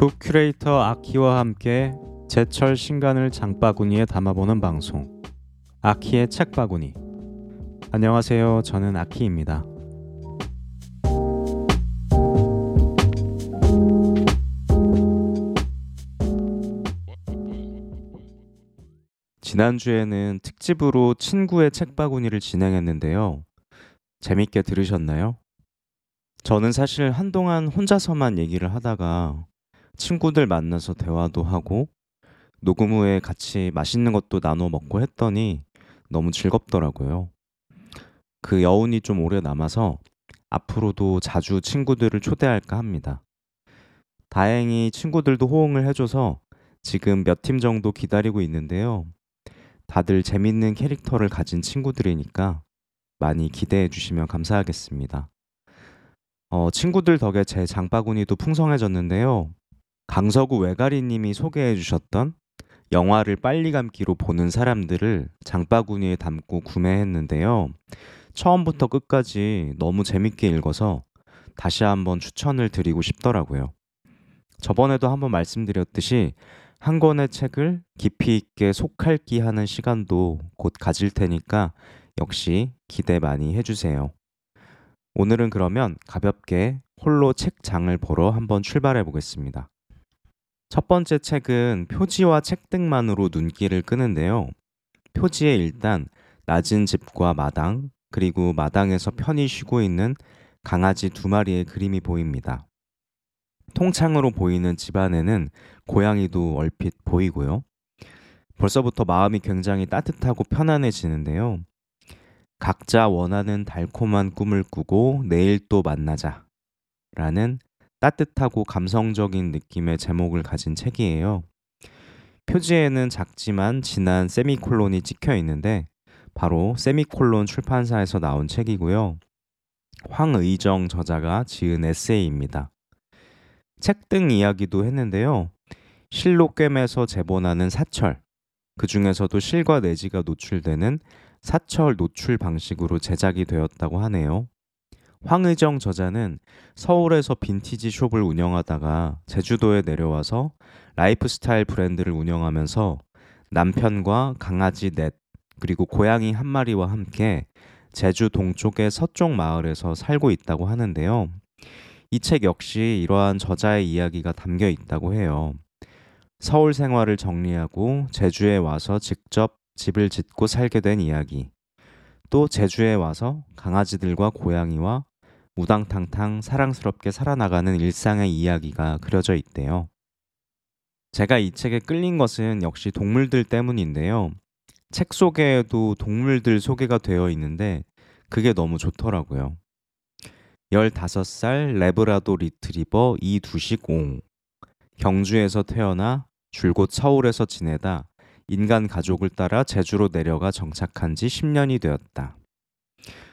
북 큐레이터 아키와 함께 제철 신간을 장바구니에 담아보는 방송. 아키의 책바구니. 안녕하세요. 저는 아키입니다. 지난주에는 특집으로 친구의 책바구니를 진행했는데요. 재밌게 들으셨나요? 저는 사실 한동안 혼자서만 얘기를 하다가 친구들 만나서 대화도 하고 녹음 후에 같이 맛있는 것도 나눠 먹고 했더니 너무 즐겁더라고요. 그 여운이 좀 오래 남아서 앞으로도 자주 친구들을 초대할까 합니다. 다행히 친구들도 호응을 해줘서 지금 몇 팀 정도 기다리고 있는데요. 다들 재밌는 캐릭터를 가진 친구들이니까 많이 기대해 주시면 감사하겠습니다. 어, 친구들 덕에 제 장바구니도 풍성해졌는데요. 강서구 외가리님이 소개해 주셨던 영화를 빨리 감기로 보는 사람들을 장바구니에 담고 구매했는데요. 처음부터 끝까지 너무 재밌게 읽어서 다시 한번 추천을 드리고 싶더라고요. 저번에도 한번 말씀드렸듯이 한 권의 책을 깊이 있게 속핥기 하는 시간도 곧 가질 테니까 역시 기대 많이 해주세요. 오늘은 그러면 가볍게 홀로 책장을 보러 한번 출발해 보겠습니다. 첫 번째 책은 표지와 책등만으로 눈길을 끄는데요. 표지에 일단 낮은 집과 마당, 그리고 마당에서 편히 쉬고 있는 강아지 두 마리의 그림이 보입니다. 통창으로 보이는 집 안에는 고양이도 얼핏 보이고요. 벌써부터 마음이 굉장히 따뜻하고 편안해지는데요. 각자 원하는 달콤한 꿈을 꾸고 내일 또 만나자. 라는 따뜻하고 감성적인 느낌의 제목을 가진 책이에요. 표지에는 작지만 진한 세미콜론이 찍혀 있는데 바로 세미콜론 출판사에서 나온 책이고요. 황의정 저자가 지은 에세이입니다. 책등 이야기도 했는데요. 실로 꿰매서 제본하는 사철, 그 중에서도 실과 내지가 노출되는 사철 노출 방식으로 제작이 되었다고 하네요. 황의정 저자는 서울에서 빈티지 숍을 운영하다가 제주도에 내려와서 라이프스타일 브랜드를 운영하면서 남편과 강아지 넷 그리고 고양이 한 마리와 함께 제주 동쪽의 서쪽 마을에서 살고 있다고 하는데요. 이 책 역시 이러한 저자의 이야기가 담겨 있다고 해요. 서울 생활을 정리하고 제주에 와서 직접 집을 짓고 살게 된 이야기. 또 제주에 와서 강아지들과 고양이와 우당탕탕 사랑스럽게 살아나가는 일상의 이야기가 그려져 있대요. 제가 이 책에 끌린 것은 역시 동물들 때문인데요. 책 속에도 동물들 소개가 되어 있는데 그게 너무 좋더라고요. 15살 레브라도 리트리버 이두식 옹. 경주에서 태어나 줄곧 서울에서 지내다 인간 가족을 따라 제주로 내려가 정착한 지 10년이 되었다.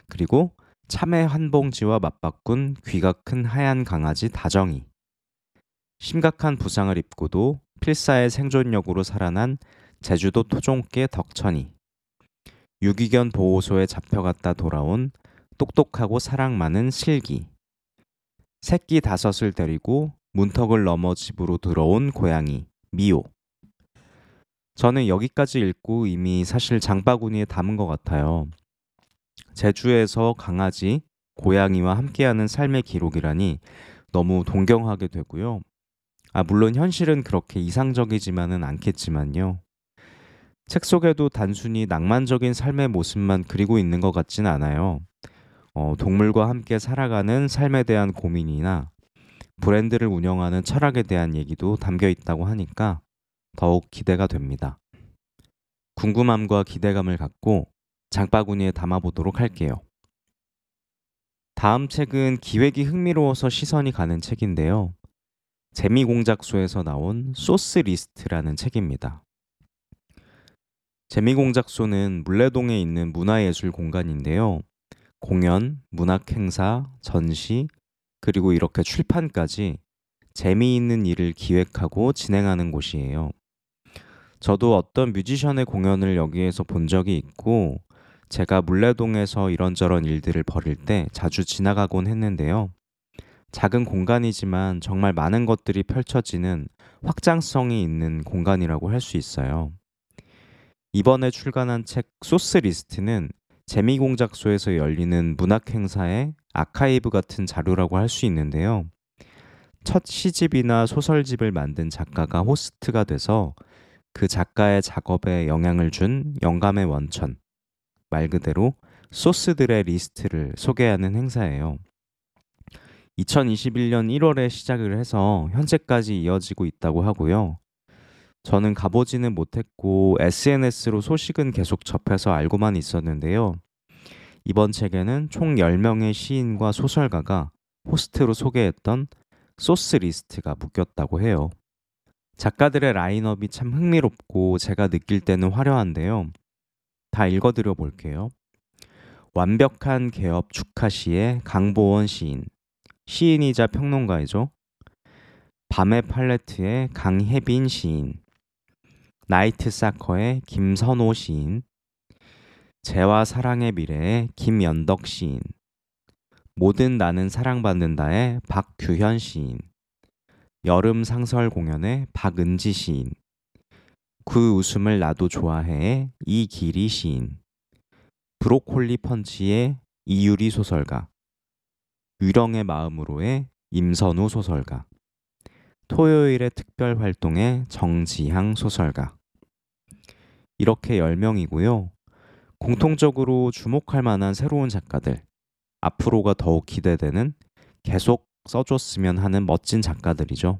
그리고 참외 한 봉지와 맞바꾼 귀가 큰 하얀 강아지 다정이. 심각한 부상을 입고도 필사의 생존력으로 살아난 제주도 토종개 덕천이. 유기견 보호소에 잡혀갔다 돌아온 똑똑하고 사랑 많은 실기. 새끼 다섯을 데리고 문턱을 넘어 집으로 들어온 고양이 미호. 저는 여기까지 읽고 이미 사실 장바구니에 담은 것 같아요. 제주에서 강아지, 고양이와 함께하는 삶의 기록이라니 너무 동경하게 되고요. 아, 물론 현실은 그렇게 이상적이지만은 않겠지만요. 책 속에도 단순히 낭만적인 삶의 모습만 그리고 있는 것 같진 않아요. 어, 동물과 함께 살아가는 삶에 대한 고민이나 브랜드를 운영하는 철학에 대한 얘기도 담겨 있다고 하니까 더욱 기대가 됩니다. 궁금함과 기대감을 갖고 장바구니에 담아보도록 할게요. 다음 책은 기획이 흥미로워서 시선이 가는 책인데요. 재미공작소에서 나온 소스 리스트라는 책입니다. 재미공작소는 문래동에 있는 문화예술 공간인데요. 공연, 문학행사, 전시, 그리고 이렇게 출판까지 재미있는 일을 기획하고 진행하는 곳이에요. 저도 어떤 뮤지션의 공연을 여기에서 본 적이 있고 제가 문래동에서 이런저런 일들을 벌일 때 자주 지나가곤 했는데요. 작은 공간이지만 정말 많은 것들이 펼쳐지는 확장성이 있는 공간이라고 할 수 있어요. 이번에 출간한 책 소스 리스트는 재미공작소에서 열리는 문학 행사의 아카이브 같은 자료라고 할 수 있는데요. 첫 시집이나 소설집을 만든 작가가 호스트가 돼서 그 작가의 작업에 영향을 준 영감의 원천, 말 그대로 소스들의 리스트를 소개하는 행사예요. 2021년 1월에 시작을 해서 현재까지 이어지고 있다고 하고요. 저는 가보지는 못했고 SNS로 소식은 계속 접해서 알고만 있었는데요. 이번 책에는 총 10명의 시인과 소설가가 호스트로 소개했던 소스 리스트가 묶였다고 해요. 작가들의 라인업이 참 흥미롭고 제가 느낄 때는 화려한데요. 다 읽어드려 볼게요. 완벽한 개업 축하 시의 강보원 시인, 시인이자 평론가이죠. 밤의 팔레트의 강혜빈 시인, Night Soccer의 김선오 시인, 재와 사랑의 미래의 김연덕 시인, 모든 나는 사랑받는다의 박규현 시인, 여름 상설 공연의 박은지 시인, 그 웃음을 나도 좋아해의 이기리 시인, 브로콜리 펀치의 이유리 소설가, 유령의 마음으로의 임선우 소설가, 토요일의 특별 활동의 정지향 소설가. 이렇게 10명이고요. 공통적으로 주목할 만한 새로운 작가들, 앞으로가 더욱 기대되는 계속 써줬으면 하는 멋진 작가들이죠.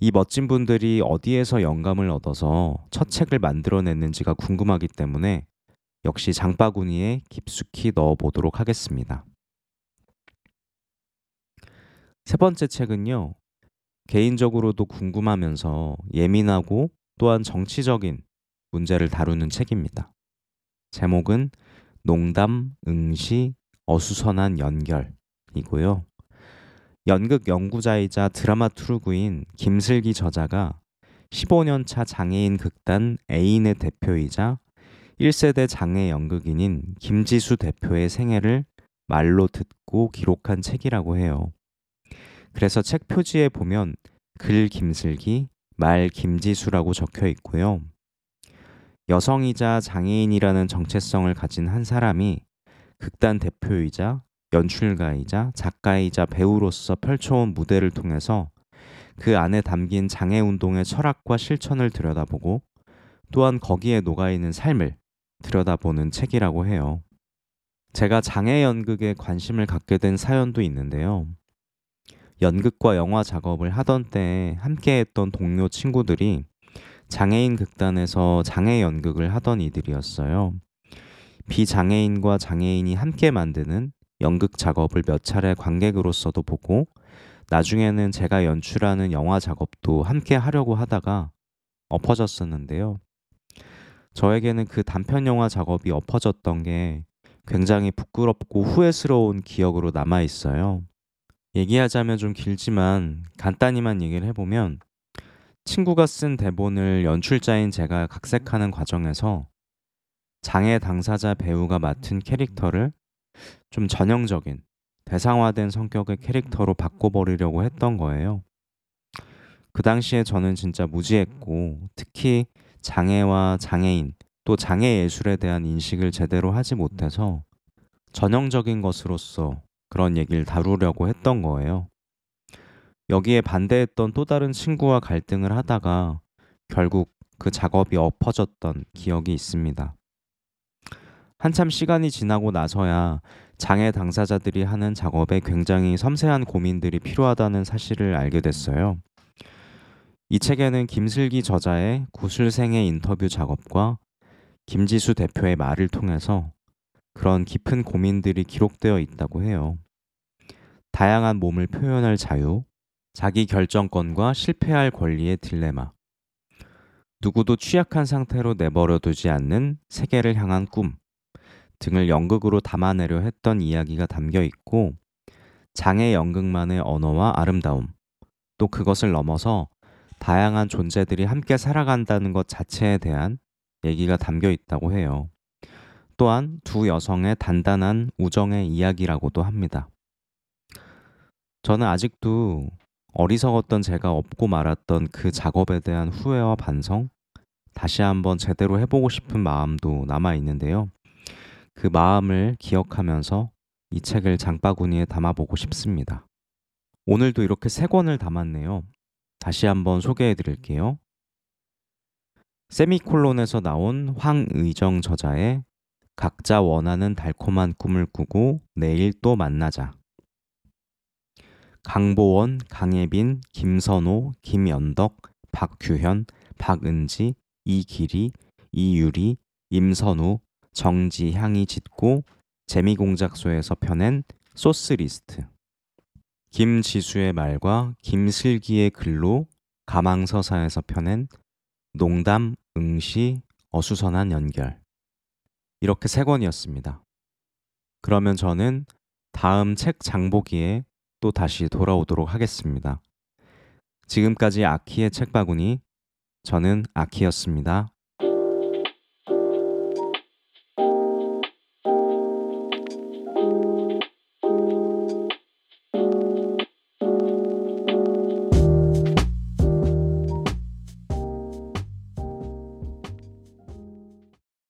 이 멋진 분들이 어디에서 영감을 얻어서 첫 책을 만들어냈는지가 궁금하기 때문에 역시 장바구니에 깊숙이 넣어보도록 하겠습니다. 세 번째 책은요, 개인적으로도 궁금하면서 예민하고 또한 정치적인 문제를 다루는 책입니다. 제목은 농담, 응시, 어수선한 연결이고요. 연극 연구자이자 드라마 트루구인 김슬기 저자가 15년 차 장애인 극단 애인의 대표이자 1세대 장애 연극인인 김지수 대표의 생애를 말로 듣고 기록한 책이라고 해요. 그래서 책 표지에 보면 글 김슬기, 말 김지수라고 적혀 있고요. 여성이자 장애인이라는 정체성을 가진 한 사람이 극단 대표이자 연출가이자 작가이자 배우로서 펼쳐온 무대를 통해서 그 안에 담긴 장애 운동의 철학과 실천을 들여다보고 또한 거기에 녹아있는 삶을 들여다보는 책이라고 해요. 제가 장애 연극에 관심을 갖게 된 사연도 있는데요. 연극과 영화 작업을 하던 때 함께 했던 동료 친구들이 장애인 극단에서 장애 연극을 하던 이들이었어요. 비장애인과 장애인이 함께 만드는 연극 작업을 몇 차례 관객으로서도 보고 나중에는 제가 연출하는 영화 작업도 함께 하려고 하다가 엎어졌었는데요. 저에게는 그 단편 영화 작업이 엎어졌던 게 굉장히 부끄럽고 후회스러운 기억으로 남아 있어요. 얘기하자면 좀 길지만 간단히만 얘기를 해보면 친구가 쓴 대본을 연출자인 제가 각색하는 과정에서 장애 당사자 배우가 맡은 캐릭터를 좀 전형적인 대상화된 성격의 캐릭터로 바꿔버리려고 했던 거예요. 그 당시에 저는 진짜 무지했고 특히 장애와 장애인 또 장애 예술에 대한 인식을 제대로 하지 못해서 전형적인 것으로서 그런 얘기를 다루려고 했던 거예요. 여기에 반대했던 또 다른 친구와 갈등을 하다가 결국 그 작업이 엎어졌던 기억이 있습니다. 한참 시간이 지나고 나서야 장애 당사자들이 하는 작업에 굉장히 섬세한 고민들이 필요하다는 사실을 알게 됐어요. 이 책에는 김슬기 저자의 구술생의 인터뷰 작업과 김지수 대표의 말을 통해서 그런 깊은 고민들이 기록되어 있다고 해요. 다양한 몸을 표현할 자유, 자기 결정권과 실패할 권리의 딜레마, 누구도 취약한 상태로 내버려 두지 않는 세계를 향한 꿈, 등을 연극으로 담아내려 했던 이야기가 담겨 있고 장애 연극만의 언어와 아름다움 또 그것을 넘어서 다양한 존재들이 함께 살아간다는 것 자체에 대한 얘기가 담겨 있다고 해요. 또한 두 여성의 단단한 우정의 이야기라고도 합니다. 저는 아직도 어리석었던 제가 없고 말았던 그 작업에 대한 후회와 반성, 다시 한번 제대로 해보고 싶은 마음도 남아 있는데요. 그 마음을 기억하면서 이 책을 장바구니에 담아보고 싶습니다. 오늘도 이렇게 세 권을 담았네요. 다시 한번 소개해 드릴게요. 세미콜론에서 나온 황의정 저자의 각자 원하는 달콤한 꿈을 꾸고 내일 또 만나자. 강보원, 강예빈, 김선호, 김연덕, 박규현, 박은지, 이기리, 이유리, 임선우, 정지향이 짓고 재미공작소에서 펴낸 소스 리스트. 김지수의 말과 김슬기의 글로 가망서사에서 펴낸 농담, 응시, 어수선한 연결. 이렇게 세 권이었습니다. 그러면 저는 다음 책 장보기에 또 다시 돌아오도록 하겠습니다. 지금까지 아키의 책바구니, 저는 아키였습니다.